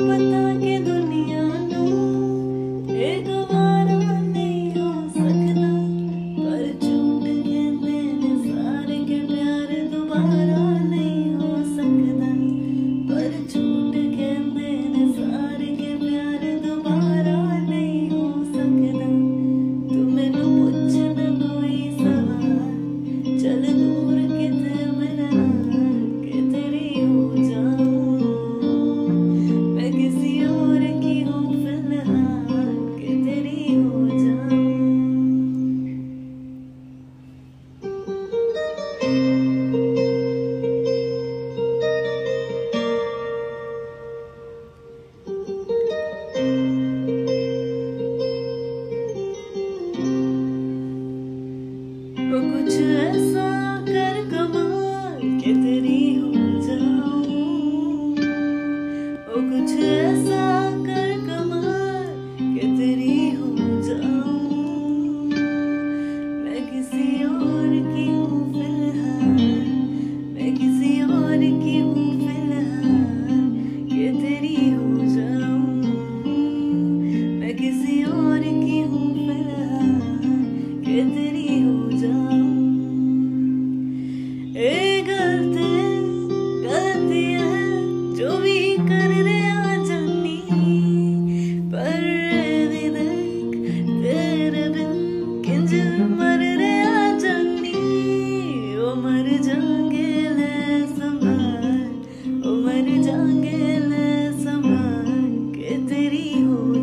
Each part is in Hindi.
ਪਤਾ ਕਿ ਦੁਨੀਆ ਨੂੰ ਇਹ वो कुछ ऐसा कर कमाल हो वो कुछ ऐसा कर हो मैं किसी और की हूँ फ़िलहाल, मैं किसी और के तेरी हो जाऊँ। किसी और की हूँ हो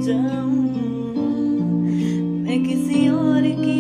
solidão. É que, Senhor, é que